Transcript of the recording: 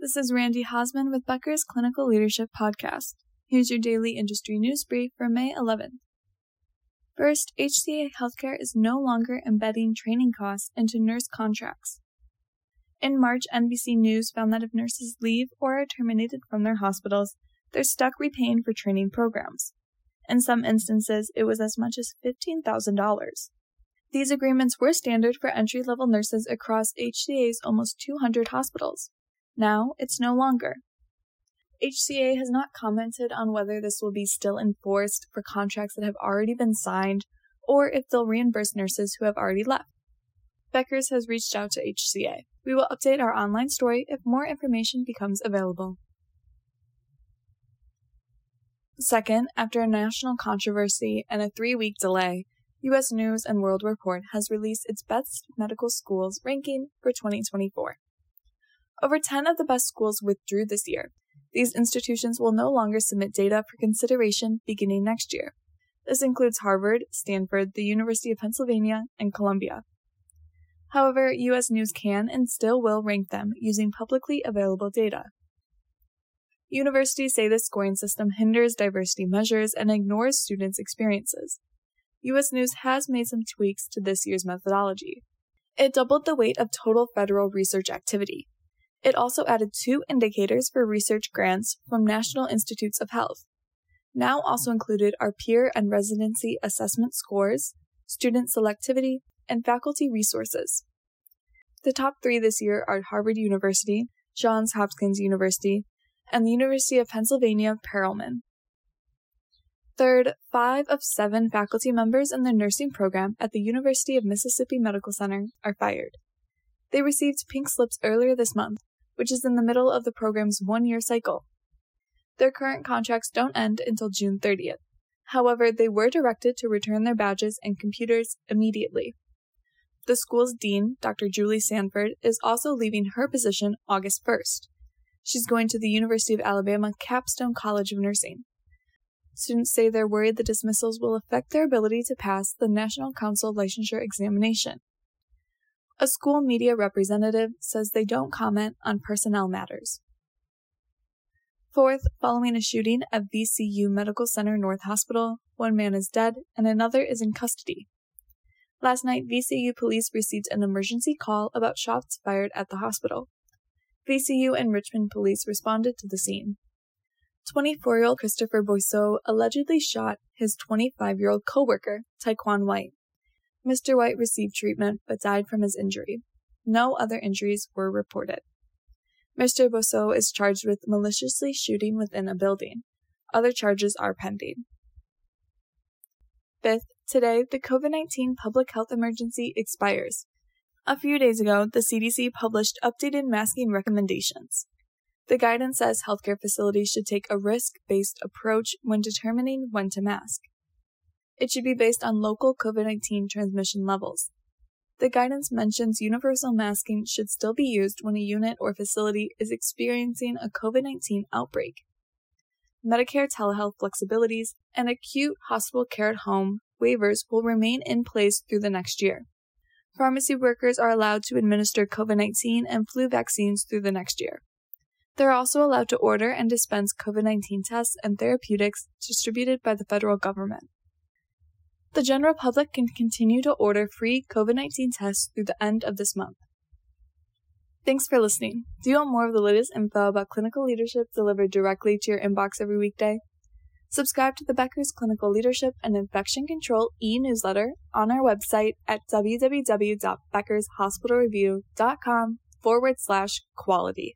This is Randy Hosman with Becker's Clinical Leadership Podcast. Here's your daily industry news brief for May 11th. First, HCA Healthcare is no longer embedding training costs into nurse contracts. In March, NBC News found that if nurses leave or are terminated from their hospitals, they're stuck repaying for training programs. In some instances, it was as much as $15,000. These agreements were standard for entry level nurses across HCA's almost 200 hospitals. Now, it's no longer. HCA has not commented on whether this will be still enforced for contracts that have already been signed or if they'll reimburse nurses who have already left. Becker's has reached out to HCA. We will update our online story if more information becomes available. Second, after a national controversy and a three week delay, U.S. News and World Report has released its best medical schools ranking for 2024. Over 10 of the best schools withdrew this year. These institutions will no longer submit data for consideration beginning next year. This includes Harvard, Stanford, the University of Pennsylvania, and Columbia. However, U.S. News can and still will rank them using publicly available data. Universities say this scoring system hinders diversity measures and ignores students' experiences. U.S. News has made some tweaks to this year's methodology. It doubled the weight of total federal research activity. It also added two indicators for research grants from National Institutes of Health. Now also included are peer and residency assessment scores, student selectivity, and faculty resources. The top three this year are Harvard University, Johns Hopkins University, and the University of Pennsylvania Perelman. Third, five of seven faculty members in the nursing program at the University of Mississippi Medical Center are fired. They received pink slips earlier this month, which is in the middle of the program's one year cycle. Their current contracts don't end until June 30th. However, they were directed to return their badges and computers immediately. The school's dean, Dr. Julie Sanford, is also leaving her position August 1st. She's going to the University of Alabama Capstone College of Nursing. Students say they're worried the dismissals will affect their ability to pass the National Council licensure examination. A school media representative says they don't comment on personnel matters. Fourth, following a shooting at VCU Medical Center North Hospital, one man is dead and another is in custody. Last night, VCU police received an emergency call about shots fired at the hospital. VCU and Richmond police responded to the scene. 24 year old Christopher Boisseau allegedly shot his 25 year old coworker, Taekwon White. Mr. White received treatment but died from his injury. No other injuries were reported. Mr. Boisseau is charged with maliciously shooting within a building. Other charges are pending. Fifth, today the COVID 19 public health emergency expires. A few days ago, the CDC published updated masking recommendations. The guidance says healthcare facilities should take a risk based approach when determining when to mask. It should be based on local COVID 19 transmission levels. The guidance mentions universal masking should still be used when a unit or facility is experiencing a COVID 19 outbreak. Medicare telehealth flexibilities and acute hospital care at home waivers will remain in place through the next year. Pharmacy workers are allowed to administer COVID 19 and flu vaccines through the next year. They're also allowed to order and dispense COVID 19 tests and therapeutics distributed by the federal government. The general public can continue to order free COVID 19 tests through the end of this month. Thanks for listening. Do you want more of the latest info about clinical leadership delivered directly to your inbox every weekday? Subscribe to the Becker's Clinical Leadership and Infection Control e newsletter on our website at www.beckershospitalreview.com forward slash quality.